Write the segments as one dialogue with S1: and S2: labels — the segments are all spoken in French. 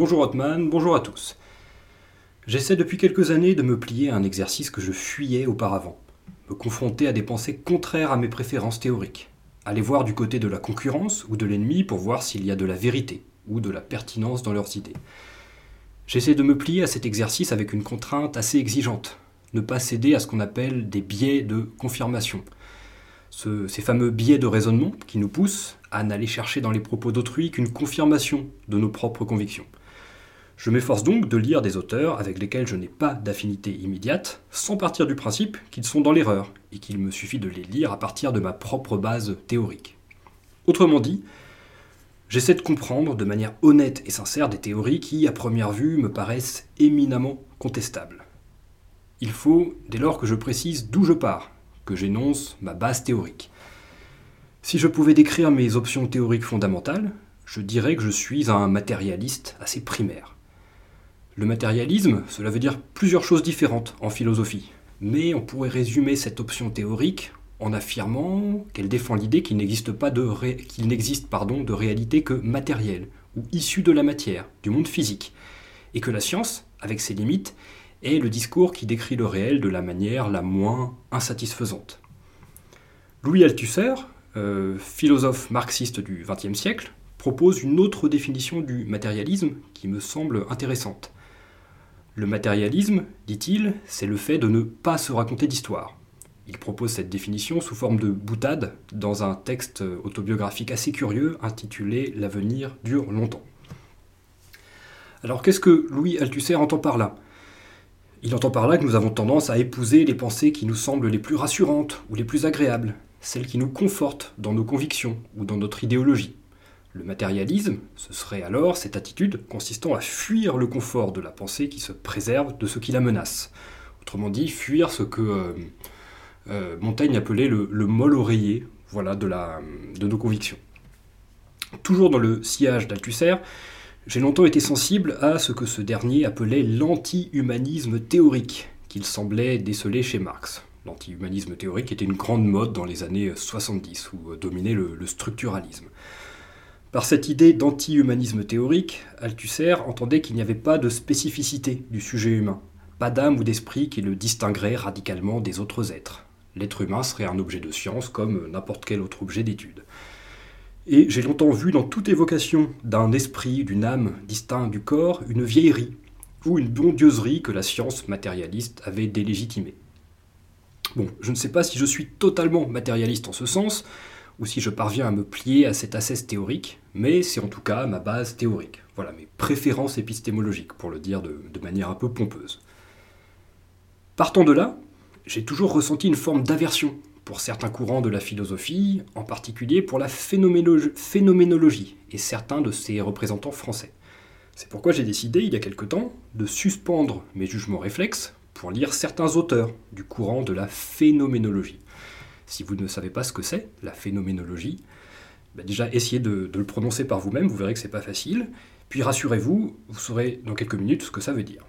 S1: Bonjour Hotman, bonjour à tous. J'essaie depuis quelques années de me plier à un exercice que je fuyais auparavant, me confronter à des pensées contraires à mes préférences théoriques, aller voir du côté de la concurrence ou de l'ennemi pour voir s'il y a de la vérité ou de la pertinence dans leurs idées. J'essaie de me plier à cet exercice avec une contrainte assez exigeante, ne pas céder à ce qu'on appelle des biais de confirmation. ces fameux biais de raisonnement qui nous poussent à n'aller chercher dans les propos d'autrui qu'une confirmation de nos propres convictions. Je m'efforce donc de lire des auteurs avec lesquels je n'ai pas d'affinité immédiate, sans partir du principe qu'ils sont dans l'erreur, et qu'il me suffit de les lire à partir de ma propre base théorique. Autrement dit, j'essaie de comprendre de manière honnête et sincère des théories qui, à première vue, me paraissent éminemment contestables. Il faut, dès lors que je précise d'où je pars, que j'énonce ma base théorique. Si je pouvais décrire mes options théoriques fondamentales, je dirais que je suis un matérialiste assez primaire. Le matérialisme, cela veut dire plusieurs choses différentes en philosophie, mais on pourrait résumer cette option théorique en affirmant qu'elle défend l'idée qu'il n'existe pas de, qu'il n'existe, pardon, de réalité que matérielle, ou issue de la matière, du monde physique, et que la science, avec ses limites, est le discours qui décrit le réel de la manière la moins insatisfaisante. Louis Althusser, euh, philosophe marxiste du XXe siècle, propose une autre définition du matérialisme qui me semble intéressante. Le matérialisme, dit-il, c'est le fait de ne pas se raconter d'histoire. Il propose cette définition sous forme de boutade dans un texte autobiographique assez curieux intitulé L'avenir dure longtemps. Alors qu'est-ce que Louis Althusser entend par là? Il entend par là que nous avons tendance à épouser les pensées qui nous semblent les plus rassurantes ou les plus agréables, celles qui nous confortent dans nos convictions ou dans notre idéologie. Le matérialisme, ce serait alors cette attitude consistant à fuir le confort de la pensée qui se préserve de ce qui la menace. Autrement dit, fuir ce que euh, euh, Montaigne appelait le, le molle oreiller voilà, de, nos convictions. Toujours dans le sillage d'Althusser, j'ai longtemps été sensible à ce que ce dernier appelait l'anti-humanisme théorique, qu'il semblait déceler chez Marx. L'anti-humanisme théorique était une grande mode dans les années 70, où dominait le structuralisme. Par cette idée d'anti-humanisme théorique, Althusser entendait qu'il n'y avait pas de spécificité du sujet humain, pas d'âme ou d'esprit qui le distinguerait radicalement des autres êtres. L'être humain serait un objet de science comme n'importe quel autre objet d'étude. Et j'ai longtemps vu dans toute évocation d'un esprit, d'une âme distinct du corps, une vieillerie, ou une bondieuserie que la science matérialiste avait délégitimée. Bon, je ne sais pas si je suis totalement matérialiste en ce sens, ou si je parviens à me plier à cette assesse théorique, mais c'est en tout cas ma base théorique. Voilà mes préférences épistémologiques, pour le dire de, manière un peu pompeuse. Partant de là, j'ai toujours ressenti une forme d'aversion pour certains courants de la philosophie, en particulier pour la phénoménologie et certains de ses représentants français. C'est pourquoi j'ai décidé, il y a quelque temps, de suspendre mes jugements réflexes pour lire certains auteurs du courant de la phénoménologie. Si vous ne savez pas ce que c'est, la phénoménologie, bah déjà essayez de, le prononcer par vous-même, vous verrez que c'est pas facile. Puis rassurez-vous, vous saurez dans quelques minutes ce que ça veut dire.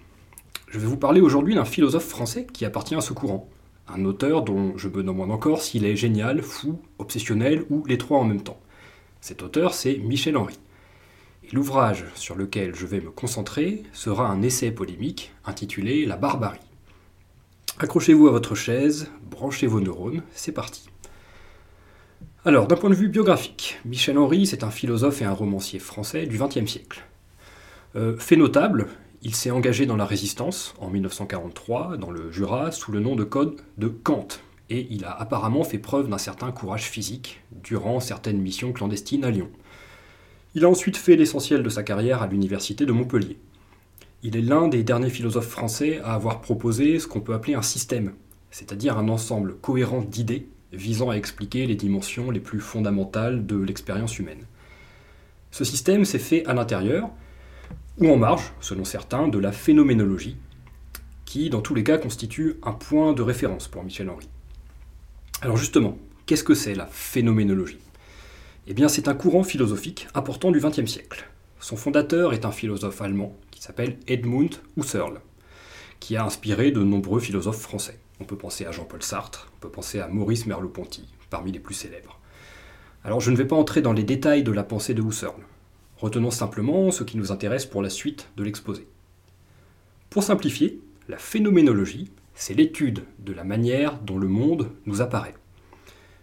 S1: Je vais vous parler aujourd'hui d'un philosophe français qui appartient à ce courant, un auteur dont je me demande encore s'il est génial, fou, obsessionnel ou les trois en même temps. Cet auteur, c'est Michel Henry. Et l'ouvrage sur lequel je vais me concentrer sera un essai polémique intitulé La barbarie. Accrochez-vous à votre chaise, branchez vos neurones, c'est parti. Alors, d'un point de vue biographique, Michel Henry, c'est un philosophe et un romancier français du XXe siècle. Euh, fait notable, il s'est engagé dans la résistance en 1943 dans le Jura sous le nom de code de Kant, et il a apparemment fait preuve d'un certain courage physique durant certaines missions clandestines à Lyon. Il a ensuite fait l'essentiel de sa carrière à l'université de Montpellier. Il est l'un des derniers philosophes français à avoir proposé ce qu'on peut appeler un système, c'est-à-dire un ensemble cohérent d'idées visant à expliquer les dimensions les plus fondamentales de l'expérience humaine. Ce système s'est fait à l'intérieur, ou en marge, selon certains, de la phénoménologie, qui dans tous les cas constitue un point de référence pour Michel Henry. Alors justement, qu'est-ce que c'est la phénoménologie? Eh bien c'est un courant philosophique important du XXe siècle. Son fondateur est un philosophe allemand s'appelle Edmund Husserl, qui a inspiré de nombreux philosophes français. On peut penser à Jean-Paul Sartre, on peut penser à Maurice Merleau-Ponty, parmi les plus célèbres. Alors je ne vais pas entrer dans les détails de la pensée de Husserl. Retenons simplement ce qui nous intéresse pour la suite de l'exposé. Pour simplifier, la phénoménologie, c'est l'étude de la manière dont le monde nous apparaît.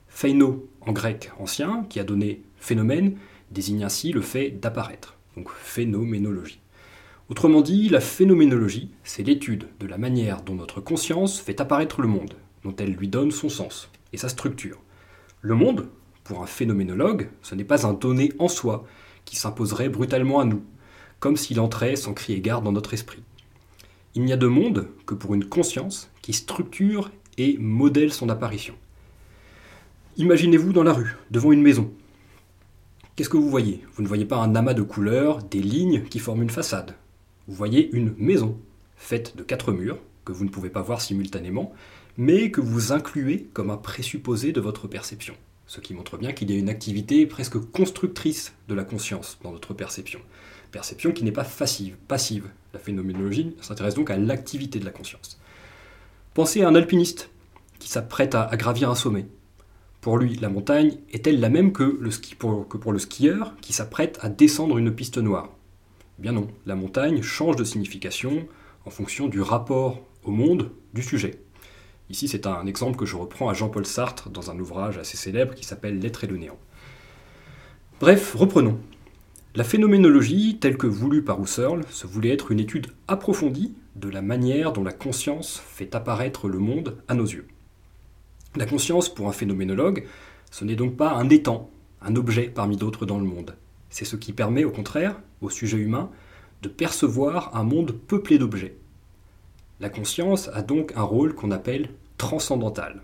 S1: Phéno, en grec ancien, qui a donné phénomène, désigne ainsi le fait d'apparaître, donc phénoménologie. Autrement dit, la phénoménologie, c'est l'étude de la manière dont notre conscience fait apparaître le monde, dont elle lui donne son sens et sa structure. Le monde, pour un phénoménologue, ce n'est pas un donné en soi qui s'imposerait brutalement à nous, comme s'il entrait sans crier garde dans notre esprit. Il n'y a de monde que pour une conscience qui structure et modèle son apparition. Imaginez-vous dans la rue, devant une maison. Qu'est-ce que vous voyez? Vous ne voyez pas un amas de couleurs, des lignes qui forment une façade. Vous voyez une maison, faite de quatre murs, que vous ne pouvez pas voir simultanément, mais que vous incluez comme un présupposé de votre perception. Ce qui montre bien qu'il y a une activité presque constructrice de la conscience dans notre perception. Perception qui n'est pas passive. La phénoménologie s'intéresse donc à l'activité de la conscience. Pensez à un alpiniste qui s'apprête à, gravir un sommet. Pour lui, la montagne est-elle la même que pour le skieur qui s'apprête à descendre une piste noire? Bien non, la montagne change de signification en fonction du rapport au monde du sujet. Ici, c'est un exemple que je reprends à Jean-Paul Sartre dans un ouvrage assez célèbre qui s'appelle L'être et le néant. Bref, reprenons. La phénoménologie, telle que voulue par Husserl, se voulait être une étude approfondie de la manière dont la conscience fait apparaître le monde à nos yeux. La conscience, pour un phénoménologue, ce n'est donc pas un étang, un objet parmi d'autres dans le monde. C'est ce qui permet, au contraire, au sujet humain, de percevoir un monde peuplé d'objets, la conscience a donc un rôle qu'on appelle transcendantal.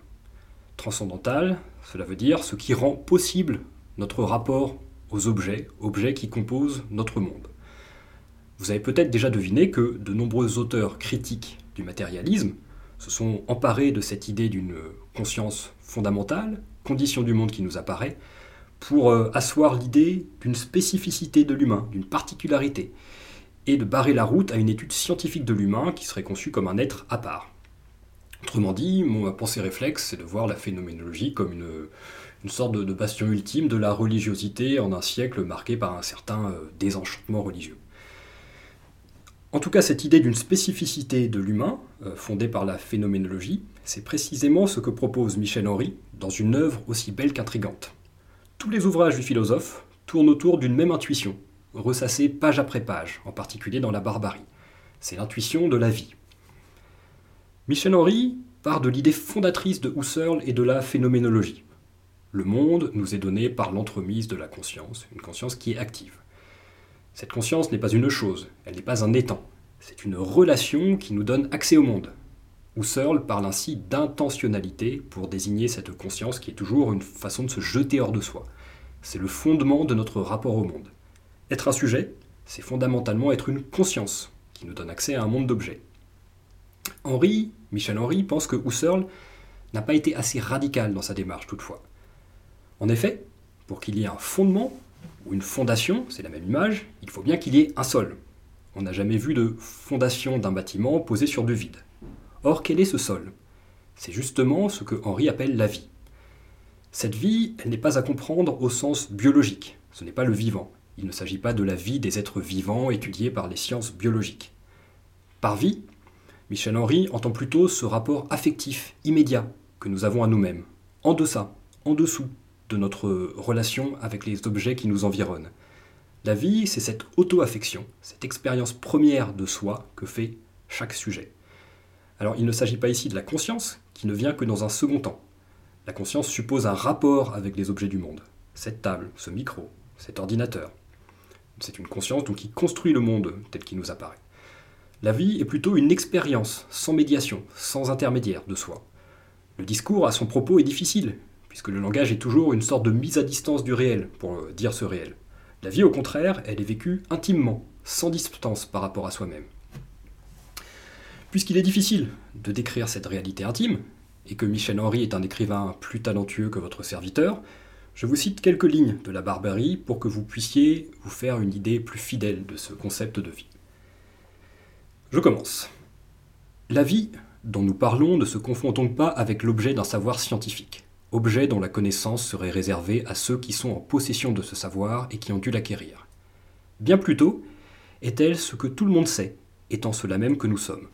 S1: Transcendantal, cela veut dire ce qui rend possible notre rapport aux objets, objets qui composent notre monde. Vous avez peut-être déjà deviné que de nombreux auteurs critiques du matérialisme se sont emparés de cette idée d'une conscience fondamentale, condition du monde qui nous apparaît, pour euh, asseoir l'idée d'une spécificité de l'humain, d'une particularité, et de barrer la route à une étude scientifique de l'humain qui serait conçue comme un être à part. Autrement dit, mon pensée réflexe, c'est de voir la phénoménologie comme une, sorte de, bastion ultime de la religiosité en un siècle marqué par un certain euh, désenchantement religieux. En tout cas, cette idée d'une spécificité de l'humain, euh, fondée par la phénoménologie, c'est précisément ce que propose Michel Henry dans une œuvre aussi belle qu'intrigante. Tous les ouvrages du philosophe tournent autour d'une même intuition, ressassée page après page, en particulier dans la barbarie. C'est l'intuition de la vie. Michel Henry part de l'idée fondatrice de Husserl et de la phénoménologie. Le monde nous est donné par l'entremise de la conscience, une conscience qui est active. Cette conscience n'est pas une chose, elle n'est pas un étang, c'est une relation qui nous donne accès au monde. Husserl parle ainsi d'intentionnalité pour désigner cette conscience qui est toujours une façon de se jeter hors de soi. C'est le fondement de notre rapport au monde. Être un sujet, c'est fondamentalement être une conscience qui nous donne accès à un monde d'objets. Henri, Michel Henry, pense que Husserl n'a pas été assez radical dans sa démarche toutefois. En effet, pour qu'il y ait un fondement ou une fondation, c'est la même image, il faut bien qu'il y ait un sol. On n'a jamais vu de fondation d'un bâtiment posé sur du vide. Or, quel est ce sol? C'est justement ce que Henri appelle la vie. Cette vie, elle n'est pas à comprendre au sens biologique, ce n'est pas le vivant, il ne s'agit pas de la vie des êtres vivants étudiés par les sciences biologiques. Par vie, Michel Henry entend plutôt ce rapport affectif, immédiat, que nous avons à nous-mêmes, en deçà, en dessous de notre relation avec les objets qui nous environnent. La vie, c'est cette auto-affection, cette expérience première de soi que fait chaque sujet. Alors il ne s'agit pas ici de la conscience, qui ne vient que dans un second temps. La conscience suppose un rapport avec les objets du monde, cette table, ce micro, cet ordinateur, c'est une conscience qui construit le monde tel qu'il nous apparaît. La vie est plutôt une expérience, sans médiation, sans intermédiaire de soi. Le discours à son propos est difficile, puisque le langage est toujours une sorte de mise à distance du réel, pour dire ce réel. La vie, au contraire, elle est vécue intimement, sans distance par rapport à soi-même. Puisqu'il est difficile de décrire cette réalité intime, et que Michel Henry est un écrivain plus talentueux que votre serviteur, je vous cite quelques lignes de la barbarie pour que vous puissiez vous faire une idée plus fidèle de ce concept de vie. Je commence. La vie dont nous parlons ne se confond donc pas avec l'objet d'un savoir scientifique, objet dont la connaissance serait réservée à ceux qui sont en possession de ce savoir et qui ont dû l'acquérir. Bien plutôt, est-elle ce que tout le monde sait, étant cela même que nous sommes.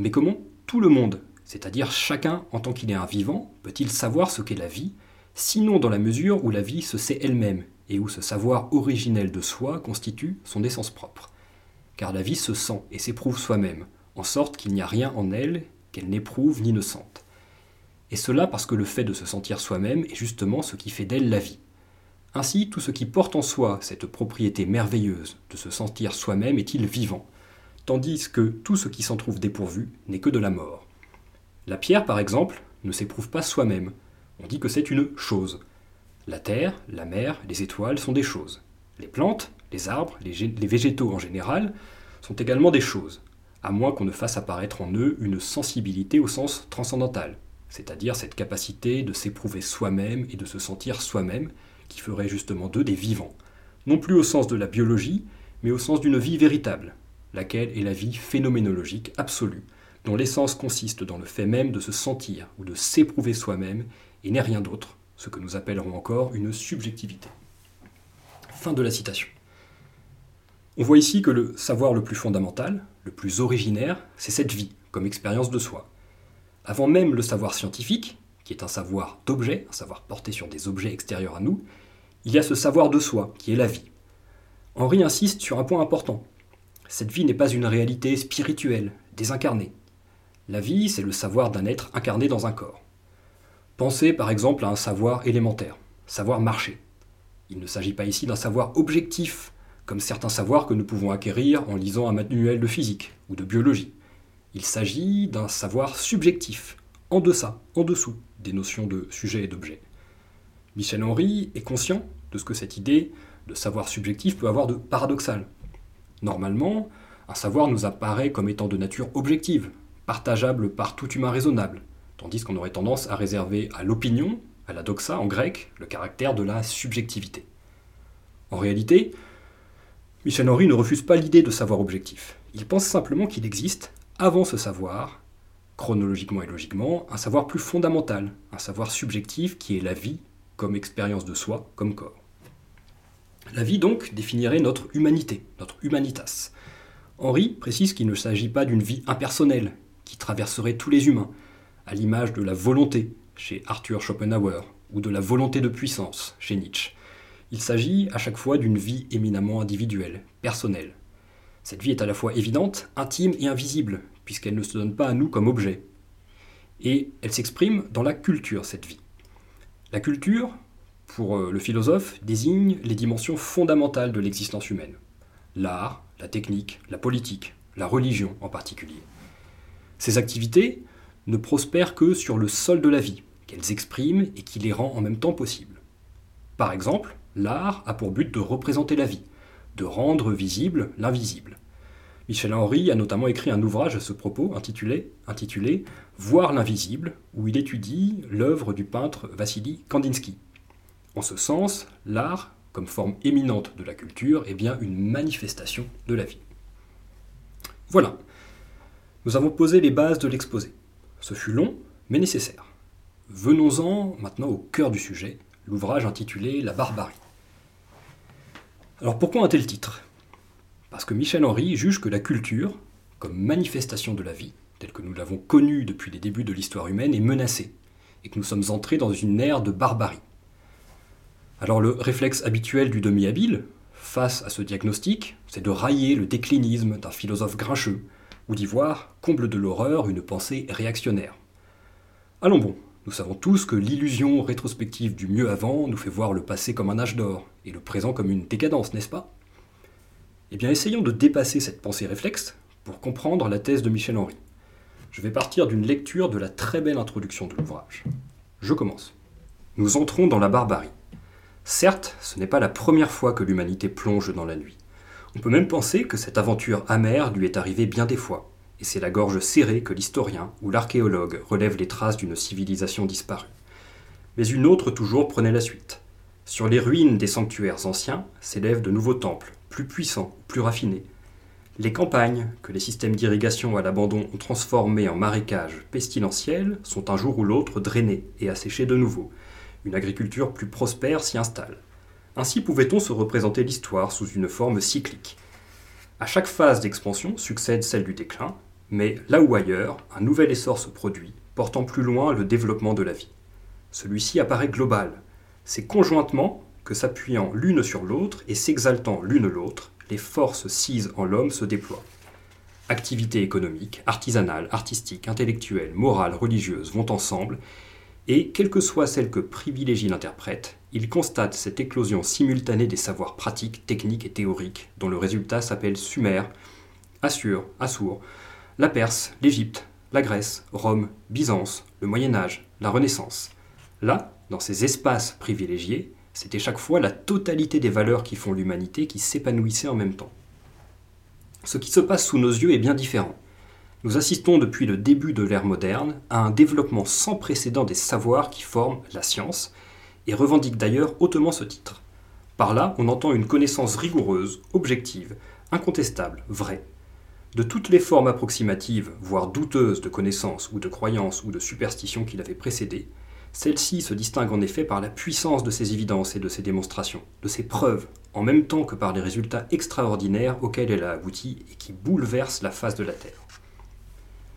S1: Mais comment tout le monde, c'est-à-dire chacun en tant qu'il est un vivant, peut-il savoir ce qu'est la vie, sinon dans la mesure où la vie se sait elle-même et où ce savoir originel de soi constitue son essence propre? Car la vie se sent et s'éprouve soi-même, en sorte qu'il n'y a rien en elle qu'elle n'éprouve ni ne sente. Et cela parce que le fait de se sentir soi-même est justement ce qui fait d'elle la vie. Ainsi, tout ce qui porte en soi cette propriété merveilleuse de se sentir soi-même est-il vivant, tandis que tout ce qui s'en trouve dépourvu n'est que de la mort. La pierre, par exemple, ne s'éprouve pas soi-même, on dit que c'est une chose. La terre, la mer, les étoiles sont des choses. Les plantes, les arbres, les, végétaux en général, sont également des choses, à moins qu'on ne fasse apparaître en eux une sensibilité au sens transcendantal, c'est-à-dire cette capacité de s'éprouver soi-même et de se sentir soi-même, qui ferait justement d'eux des vivants, non plus au sens de la biologie, mais au sens d'une vie véritable, laquelle est la vie phénoménologique absolue, dont l'essence consiste dans le fait même de se sentir ou de s'éprouver soi-même, et n'est rien d'autre, ce que nous appellerons encore une subjectivité. Fin de la citation. On voit ici que le savoir le plus fondamental, le plus originaire, c'est cette vie, comme expérience de soi. Avant même le savoir scientifique, qui est un savoir d'objet, un savoir porté sur des objets extérieurs à nous, il y a ce savoir de soi, qui est la vie. Henri insiste sur un point important. Cette vie n'est pas une réalité spirituelle, désincarnée. La vie, c'est le savoir d'un être incarné dans un corps. Pensez par exemple à un savoir élémentaire, savoir marcher. Il ne s'agit pas ici d'un savoir objectif, comme certains savoirs que nous pouvons acquérir en lisant un manuel de physique ou de biologie. Il s'agit d'un savoir subjectif, en deçà, en dessous des notions de sujet et d'objet. Michel Henry est conscient de ce que cette idée de savoir subjectif peut avoir de paradoxal. Normalement, un savoir nous apparaît comme étant de nature objective, partageable par tout humain raisonnable, tandis qu'on aurait tendance à réserver à l'opinion, à la doxa en grec, le caractère de la subjectivité. En réalité, Michel Henry ne refuse pas l'idée de savoir objectif. Il pense simplement qu'il existe, avant ce savoir, chronologiquement et logiquement, un savoir plus fondamental, un savoir subjectif qui est la vie comme expérience de soi, comme corps. La vie donc définirait notre humanité, notre humanitas. Henri précise qu'il ne s'agit pas d'une vie impersonnelle qui traverserait tous les humains, à l'image de la volonté chez Arthur Schopenhauer ou de la volonté de puissance chez Nietzsche. Il s'agit à chaque fois d'une vie éminemment individuelle, personnelle, cette vie est à la fois évidente, intime et invisible, puisqu'elle ne se donne pas à nous comme objet. Et elle s'exprime dans la culture, cette vie. La culture, pour euh, le philosophe, désigne les dimensions fondamentales de l'existence humaine. L'art, la technique, la politique, la religion en particulier. Ces activités ne prospèrent que sur le sol de la vie, qu'elles expriment et qui les rend en même temps possibles. Par exemple, l'art a pour but de représenter la vie, de rendre visible l'invisible. Michel Henry a notamment écrit un ouvrage à ce propos intitulé, intitulé Voir l'invisible, où il étudie l'œuvre du peintre Vassili Kandinsky. En ce sens, l'art, comme forme éminente de la culture, est bien une manifestation de la vie. Voilà, nous avons posé les bases de l'exposé. Ce fut long, mais nécessaire. Venons-en maintenant au cœur du sujet, l'ouvrage intitulé La barbarie. Alors pourquoi un tel titre? Parce que Michel Henry juge que la culture, comme manifestation de la vie, telle que nous l'avons connue depuis les débuts de l'histoire humaine, est menacée, et que nous sommes entrés dans une ère de barbarie. Alors le réflexe habituel du demi-habile, face à ce diagnostic, c'est de railler le déclinisme d'un philosophe grincheux, ou d'y voir, comble de l'horreur, une pensée réactionnaire. Allons bon, nous savons tous que l'illusion rétrospective du mieux avant nous fait voir le passé comme un âge d'or, et le présent comme une décadence, n'est-ce pas? Eh bien, essayons de dépasser cette pensée réflexe pour comprendre la thèse de Michel Henry. Je vais partir d'une lecture de la très belle introduction de l'ouvrage. Je commence. Nous entrons dans la barbarie. Certes, ce n'est pas la première fois que l'humanité plonge dans la nuit. On peut même penser que cette aventure amère lui est arrivée bien des fois, et c'est la gorge serrée que l'historien ou l'archéologue relève les traces d'une civilisation disparue. Mais une autre toujours prenait la suite. Sur les ruines des sanctuaires anciens s'élèvent de nouveaux temples, plus puissants, plus raffinés. Les campagnes, que les systèmes d'irrigation à l'abandon ont transformées en marécages pestilentiels, sont un jour ou l'autre drainées et asséchées de nouveau. Une agriculture plus prospère s'y installe. Ainsi pouvait-on se représenter l'histoire sous une forme cyclique. À chaque phase d'expansion succède celle du déclin, mais là ou ailleurs, un nouvel essor se produit, portant plus loin le développement de la vie. Celui-ci apparaît global. C'est conjointement que s'appuyant l'une sur l'autre et s'exaltant l'une l'autre, les forces sises en l'homme se déploient. Activités économiques, artisanales, artistiques, intellectuelles, morales, religieuses vont ensemble, et quelle que soit celle que privilégie l'interprète, il constate cette éclosion simultanée des savoirs pratiques, techniques et théoriques, dont le résultat s'appelle Sumer, Assur, Assour, la Perse, l'Égypte, la Grèce, Rome, Byzance, le Moyen Âge, la Renaissance. Là, dans ces espaces privilégiés, c'était chaque fois la totalité des valeurs qui font l'humanité qui s'épanouissait en même temps. Ce qui se passe sous nos yeux est bien différent. Nous assistons depuis le début de l'ère moderne à un développement sans précédent des savoirs qui forment la science, et revendiquent d'ailleurs hautement ce titre. Par là, on entend une connaissance rigoureuse, objective, incontestable, vraie. De toutes les formes approximatives, voire douteuses de connaissances ou de croyances ou de superstitions qui l'avaient précédée, celle-ci se distingue en effet par la puissance de ses évidences et de ses démonstrations, de ses preuves, en même temps que par les résultats extraordinaires auxquels elle a abouti et qui bouleversent la face de la Terre.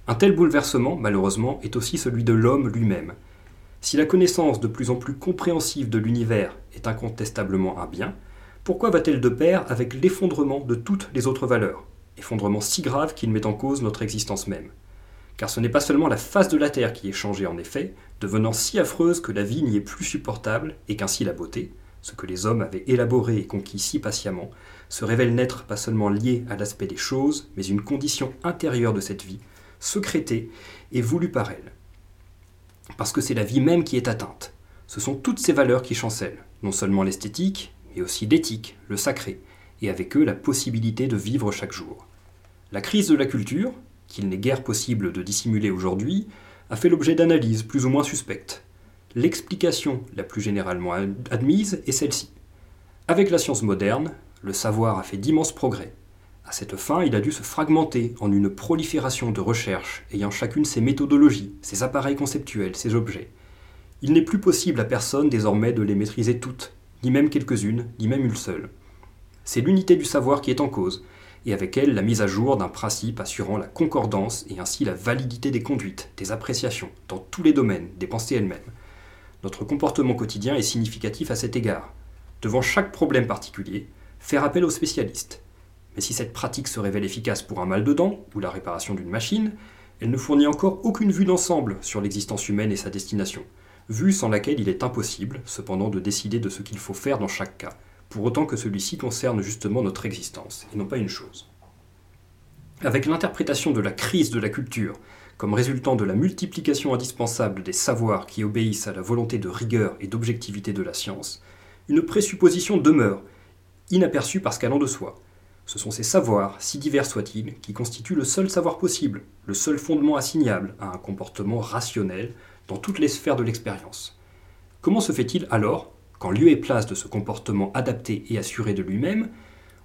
S1: Un tel bouleversement, malheureusement, est aussi celui de l'homme lui-même. Si la connaissance de plus en plus compréhensive de l'univers est incontestablement un bien, pourquoi va-t-elle de pair avec l'effondrement de toutes les autres valeurs? Effondrement si grave qu'il met en cause notre existence même. Car ce n'est pas seulement la face de la Terre qui est changée en effet, devenant si affreuse que la vie n'y est plus supportable et qu'ainsi la beauté, ce que les hommes avaient élaboré et conquis si patiemment, se révèle n'être pas seulement lié à l'aspect des choses, mais une condition intérieure de cette vie, secrétée et voulue par elle. Parce que c'est la vie même qui est atteinte. Ce sont toutes ces valeurs qui chancellent, non seulement l'esthétique, mais aussi l'éthique, le sacré, et avec eux la possibilité de vivre chaque jour. La crise de la culture, qu'il n'est guère possible de dissimuler aujourd'hui, a fait l'objet d'analyses plus ou moins suspectes. L'explication la plus généralement admise est celle-ci. Avec la science moderne, le savoir a fait d'immenses progrès. À cette fin, il a dû se fragmenter en une prolifération de recherches ayant chacune ses méthodologies, ses appareils conceptuels, ses objets. Il n'est plus possible à personne désormais de les maîtriser toutes, ni même quelques-unes, ni même une seule. C'est l'unité du savoir qui est en cause, et avec elle la mise à jour d'un principe assurant la concordance et ainsi la validité des conduites, des appréciations, dans tous les domaines, des pensées elles-mêmes. Notre comportement quotidien est significatif à cet égard. Devant chaque problème particulier, faire appel aux spécialistes. Mais si cette pratique se révèle efficace pour un mal de dents ou la réparation d'une machine, elle ne fournit encore aucune vue d'ensemble sur l'existence humaine et sa destination, vue sans laquelle il est impossible, cependant, de décider de ce qu'il faut faire dans chaque cas, pour autant que celui-ci concerne justement notre existence, et non pas une chose. Avec l'interprétation de la crise de la culture comme résultant de la multiplication indispensable des savoirs qui obéissent à la volonté de rigueur et d'objectivité de la science, une présupposition demeure, inaperçue parce qu'allant de soi. Ce sont ces savoirs, si divers soient-ils, qui constituent le seul savoir possible, le seul fondement assignable à un comportement rationnel dans toutes les sphères de l'expérience. Comment se fait-il alors qu'en lieu et place de ce comportement adapté et assuré de lui-même,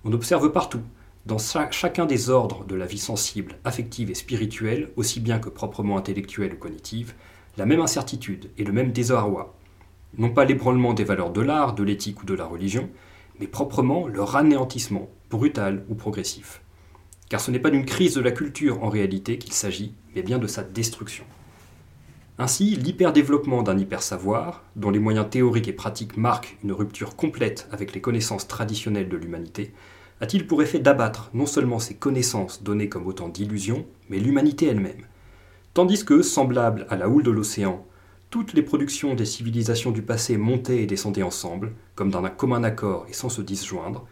S1: on observe partout, dans chacun des ordres de la vie sensible, affective et spirituelle, aussi bien que proprement intellectuelle ou cognitive, la même incertitude et le même désarroi? Non pas l'ébranlement des valeurs de l'art, de l'éthique ou de la religion, mais proprement leur anéantissement, brutal ou progressif. Car ce n'est pas d'une crise de la culture en réalité qu'il s'agit, mais bien de sa destruction. Ainsi, l'hyperdéveloppement d'un hypersavoir, dont les moyens théoriques et pratiques marquent une rupture complète avec les connaissances traditionnelles de l'humanité, a-t-il pour effet d'abattre non seulement ces connaissances données comme autant d'illusions, mais l'humanité elle-même? Tandis que, semblables à la houle de l'océan, toutes les productions des civilisations du passé montaient et descendaient ensemble, comme d'un commun accord et sans se disjoindre,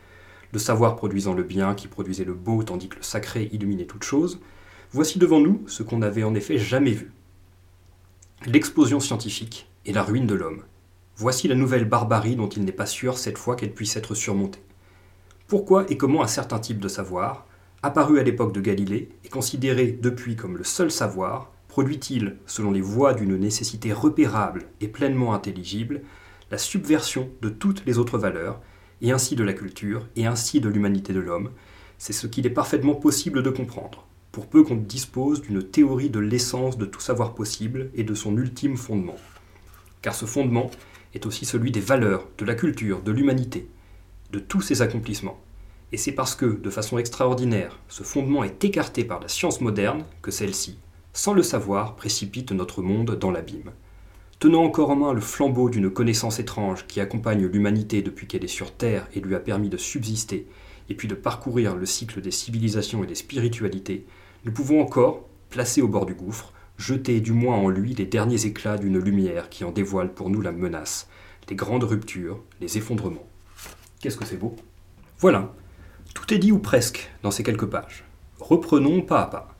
S1: le savoir produisant le bien qui produisait le beau tandis que le sacré illuminait toute chose, voici devant nous ce qu'on n'avait en effet jamais vu l'explosion scientifique et la ruine de l'homme. Voici la nouvelle barbarie dont il n'est pas sûr cette fois qu'elle puisse être surmontée. Pourquoi et comment un certain type de savoir, apparu à l'époque de Galilée et considéré depuis comme le seul savoir, produit-il, selon les voies d'une nécessité repérable et pleinement intelligible, la subversion de toutes les autres valeurs, et ainsi de la culture, et ainsi de l'humanité de l'homme, c'est ce qu'il est parfaitement possible de comprendre pour peu qu'on dispose d'une théorie de l'essence de tout savoir possible et de son ultime fondement. Car ce fondement est aussi celui des valeurs, de la culture, de l'humanité, de tous ces accomplissements. Et c'est parce que, de façon extraordinaire, ce fondement est écarté par la science moderne que celle-ci, sans le savoir, précipite notre monde dans l'abîme. Tenant encore en main le flambeau d'une connaissance étrange qui accompagne l'humanité depuis qu'elle est sur Terre et lui a permis de subsister, et puis de parcourir le cycle des civilisations et des spiritualités, nous pouvons encore, placés au bord du gouffre, jeter du moins en lui les derniers éclats d'une lumière qui en dévoile pour nous la menace, les grandes ruptures, les effondrements. Qu'est-ce que c'est beau? Voilà, tout est dit ou presque dans ces quelques pages. Reprenons pas à pas.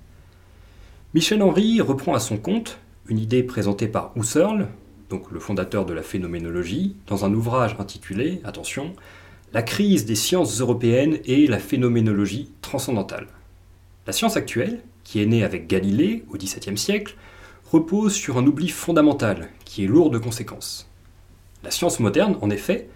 S1: Michel Henry reprend à son compte une idée présentée par Husserl, donc le fondateur de la phénoménologie, dans un ouvrage intitulé, attention, La crise des sciences européennes et la phénoménologie transcendantale. La science actuelle, qui est née avec Galilée au XVIIe siècle, repose sur un oubli fondamental qui est lourd de conséquences. La science moderne, en effet,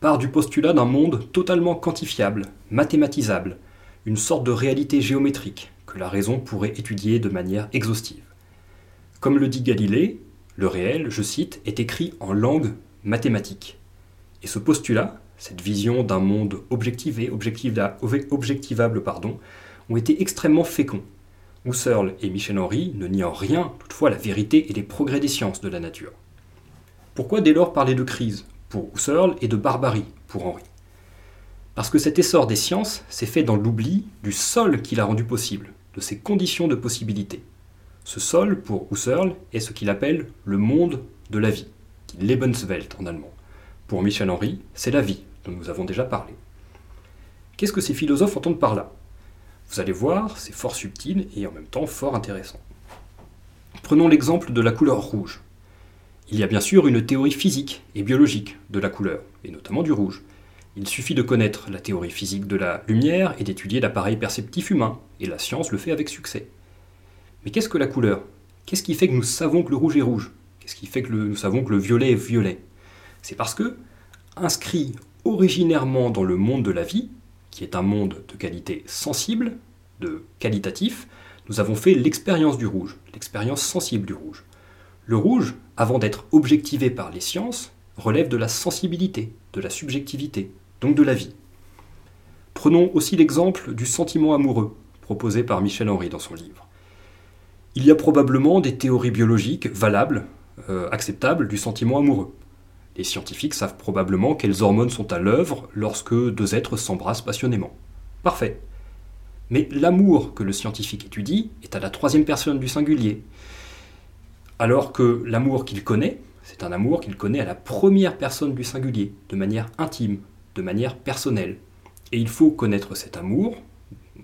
S1: part du postulat d'un monde totalement quantifiable, mathématisable, une sorte de réalité géométrique que la raison pourrait étudier de manière exhaustive. Comme le dit Galilée, le réel, je cite, est écrit en langue mathématique. Et ce postulat, cette vision d'un monde objectivable, pardon, ont été extrêmement féconds. Husserl et Michel Henry ne nient en rien toutefois la vérité et les progrès des sciences de la nature. Pourquoi dès lors parler de crise? Pour Husserl et de barbarie pour Henry Parce que cet essor des sciences s'est fait dans l'oubli du sol qui l'a rendu possible, de ses conditions de possibilité. Ce sol, pour Husserl, est ce qu'il appelle le monde de la vie, Lebenswelt en allemand. Pour Michel Henry, c'est la vie, dont nous avons déjà parlé. Qu'est-ce que ces philosophes entendent par là? Vous allez voir, c'est fort subtil et en même temps fort intéressant. Prenons l'exemple de la couleur rouge. Il y a bien sûr une théorie physique et biologique de la couleur, et notamment du rouge. Il suffit de connaître la théorie physique de la lumière et d'étudier l'appareil perceptif humain, et la science le fait avec succès. Mais qu'est-ce que la couleur? Qu'est-ce qui fait que nous savons que le rouge est rouge? Qu'est-ce qui fait que nous savons que le violet est violet? C'est parce que, inscrit originairement dans le monde de la vie, qui est un monde de qualité sensible, de qualitatif, nous avons fait l'expérience du rouge, l'expérience sensible du rouge. Le rouge, avant d'être objectivé par les sciences, relève de la sensibilité, de la subjectivité, donc de la vie. Prenons aussi l'exemple du sentiment amoureux, proposé par Michel Henry dans son livre. Il y a probablement des théories biologiques valables, euh, acceptables du sentiment amoureux. Les scientifiques savent probablement quelles hormones sont à l'œuvre lorsque deux êtres s'embrassent passionnément. Parfait. Mais l'amour que le scientifique étudie est à la troisième personne du singulier, alors que l'amour qu'il connaît, c'est un amour qu'il connaît à la première personne du singulier, de manière intime, de manière personnelle. Et il faut connaître cet amour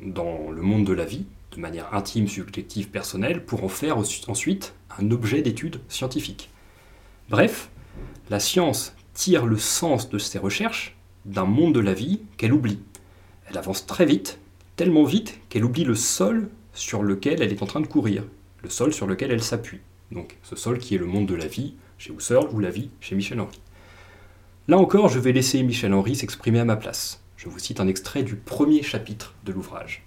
S1: dans le monde de la vie, de manière intime, subjective, personnelle, pour en faire ensuite un objet d'étude scientifique. Bref, la science tire le sens de ses recherches d'un monde de la vie qu'elle oublie. Elle avance très vite, tellement vite qu'elle oublie le sol sur lequel elle est en train de courir, le sol sur lequel elle s'appuie. Donc ce sol qui est le monde de la vie chez Husserl ou la vie chez Michel Henry. Là encore, je vais laisser Michel Henry s'exprimer à ma place. Je vous cite un extrait du premier chapitre de l'ouvrage.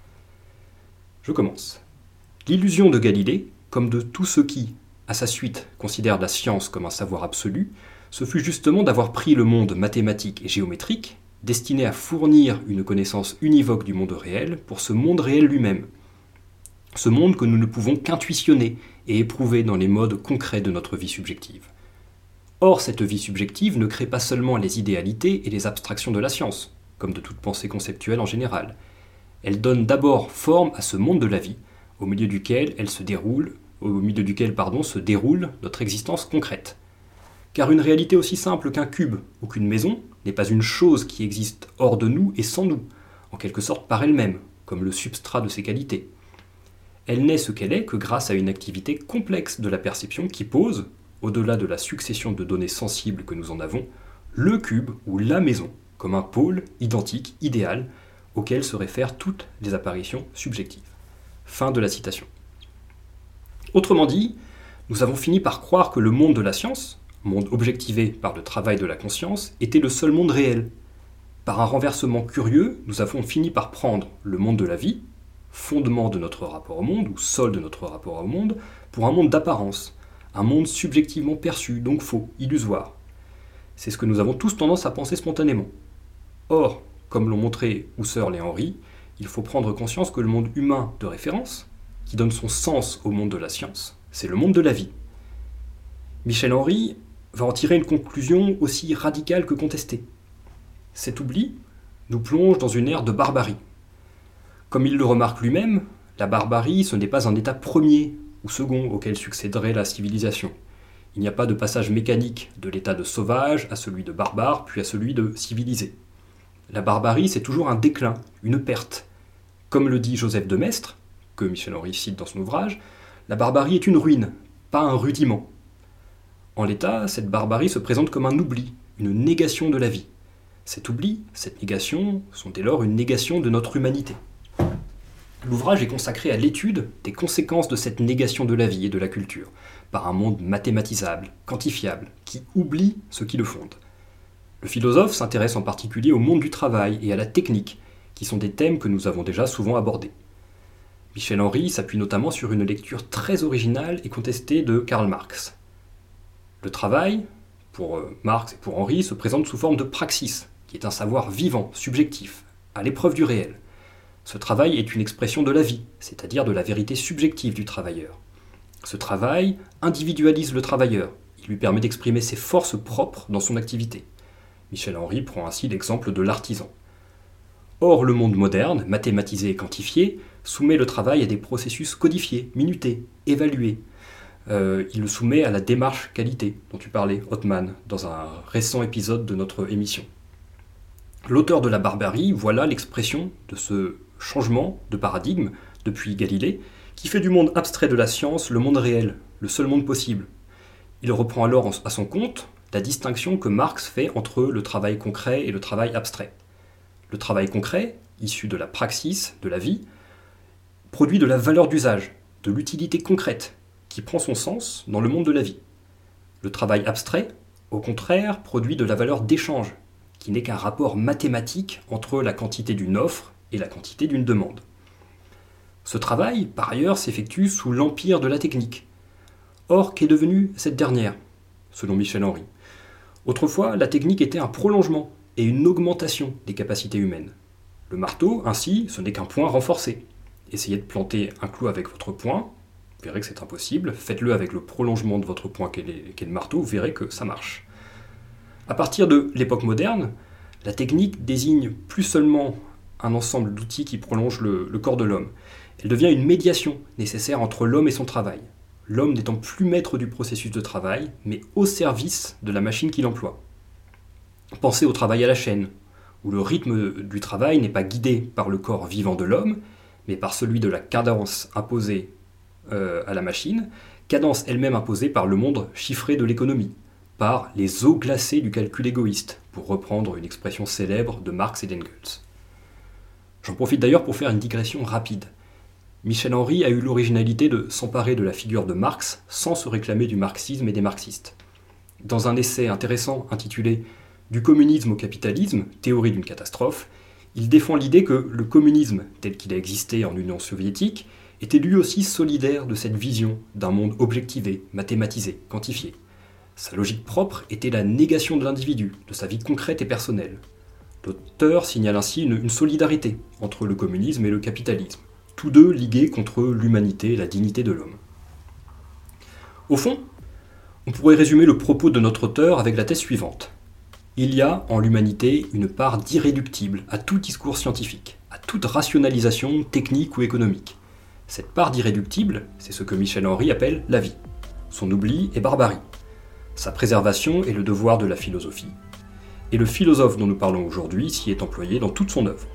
S1: Je commence. L'illusion de Galilée, comme de tous ceux qui, à sa suite, considèrent la science comme un savoir absolu, ce fut justement d'avoir pris le monde mathématique et géométrique, destiné à fournir une connaissance univoque du monde réel, pour ce monde réel lui-même. Ce monde que nous ne pouvons qu'intuitionner et éprouver dans les modes concrets de notre vie subjective. Or, cette vie subjective ne crée pas seulement les idéalités et les abstractions de la science, comme de toute pensée conceptuelle en général, elle donne d'abord forme à ce monde de la vie, au milieu duquel elle se déroule, au milieu duquel pardon, se déroule notre existence concrète. Car une réalité aussi simple qu'un cube ou qu'une maison n'est pas une chose qui existe hors de nous et sans nous, en quelque sorte par elle-même, comme le substrat de ses qualités. Elle n'est ce qu'elle est que grâce à une activité complexe de la perception qui pose, au-delà de la succession de données sensibles que nous en avons, le cube ou la maison comme un pôle identique, idéal, auxquelles se réfèrent toutes les apparitions subjectives. Fin de la citation. Autrement dit, nous avons fini par croire que le monde de la science, monde objectivé par le travail de la conscience, était le seul monde réel. Par un renversement curieux, nous avons fini par prendre le monde de la vie, fondement de notre rapport au monde, ou sol de notre rapport au monde, pour un monde d'apparence, un monde subjectivement perçu, donc faux, illusoire. C'est ce que nous avons tous tendance à penser spontanément. Or, comme l'ont montré Husserl et Henry, il faut prendre conscience que le monde humain de référence, qui donne son sens au monde de la science, c'est le monde de la vie. Michel Henry va en tirer une conclusion aussi radicale que contestée. Cet oubli nous plonge dans une ère de barbarie. Comme il le remarque lui-même, la barbarie, ce n'est pas un état premier ou second auquel succéderait la civilisation. Il n'y a pas de passage mécanique de l'état de sauvage à celui de barbare, puis à celui de civilisé. La barbarie, c'est toujours un déclin, une perte. Comme le dit Joseph de Maistre, que Michel Henry cite dans son ouvrage, la barbarie est une ruine, pas un rudiment. En l'état, cette barbarie se présente comme un oubli, une négation de la vie. Cet oubli, cette négation, sont dès lors une négation de notre humanité. L'ouvrage est consacré à l'étude des conséquences de cette négation de la vie et de la culture, par un monde mathématisable, quantifiable, qui oublie ce qui le fonde. Le philosophe s'intéresse en particulier au monde du travail et à la technique, qui sont des thèmes que nous avons déjà souvent abordés. Michel Henry s'appuie notamment sur une lecture très originale et contestée de Karl Marx. Le travail, pour euh, Marx et pour Henry, se présente sous forme de praxis, qui est un savoir vivant, subjectif, à l'épreuve du réel. Ce travail est une expression de la vie, c'est-à-dire de la vérité subjective du travailleur. Ce travail individualise le travailleur, il lui permet d'exprimer ses forces propres dans son activité. Michel Henry prend ainsi l'exemple de l'artisan. Or, le monde moderne, mathématisé et quantifié, soumet le travail à des processus codifiés, minutés, évalués. Euh, il le soumet à la démarche qualité dont tu parlais, Othman, dans un récent épisode de notre émission. L'auteur de la barbarie, voilà l'expression de ce changement de paradigme depuis Galilée, qui fait du monde abstrait de la science le monde réel, le seul monde possible. Il reprend alors à son compte la distinction que Marx fait entre le travail concret et le travail abstrait. Le travail concret, issu de la praxis, de la vie, produit de la valeur d'usage, de l'utilité concrète, qui prend son sens dans le monde de la vie. Le travail abstrait, au contraire, produit de la valeur d'échange, qui n'est qu'un rapport mathématique entre la quantité d'une offre et la quantité d'une demande. Ce travail, par ailleurs, s'effectue sous l'empire de la technique. Or, qu'est devenue cette dernière, selon Michel Henry Autrefois, la technique était un prolongement et une augmentation des capacités humaines. Le marteau, ainsi, ce n'est qu'un point renforcé. Essayez de planter un clou avec votre poing, vous verrez que c'est impossible. Faites-le avec le prolongement de votre poing qu'est le marteau, vous verrez que ça marche. À partir de l'époque moderne, la technique désigne plus seulement un ensemble d'outils qui prolongent le, le corps de l'homme. Elle devient une médiation nécessaire entre l'homme et son travail l'homme n'étant plus maître du processus de travail, mais au service de la machine qu'il emploie. Pensez au travail à la chaîne, où le rythme du travail n'est pas guidé par le corps vivant de l'homme, mais par celui de la cadence imposée euh, à la machine, cadence elle-même imposée par le monde chiffré de l'économie, par les eaux glacées du calcul égoïste, pour reprendre une expression célèbre de Marx et d'Engels. J'en profite d'ailleurs pour faire une digression rapide. Michel Henry a eu l'originalité de s'emparer de la figure de Marx sans se réclamer du marxisme et des marxistes. Dans un essai intéressant intitulé Du communisme au capitalisme, théorie d'une catastrophe, il défend l'idée que le communisme, tel qu'il a existé en Union soviétique, était lui aussi solidaire de cette vision d'un monde objectivé, mathématisé, quantifié. Sa logique propre était la négation de l'individu, de sa vie concrète et personnelle. L'auteur signale ainsi une, une solidarité entre le communisme et le capitalisme tous deux ligués contre l'humanité et la dignité de l'homme. Au fond, on pourrait résumer le propos de notre auteur avec la thèse suivante. Il y a en l'humanité une part d'irréductible à tout discours scientifique, à toute rationalisation technique ou économique. Cette part d'irréductible, c'est ce que Michel Henry appelle la vie. Son oubli est barbarie. Sa préservation est le devoir de la philosophie. Et le philosophe dont nous parlons aujourd'hui s'y est employé dans toute son œuvre.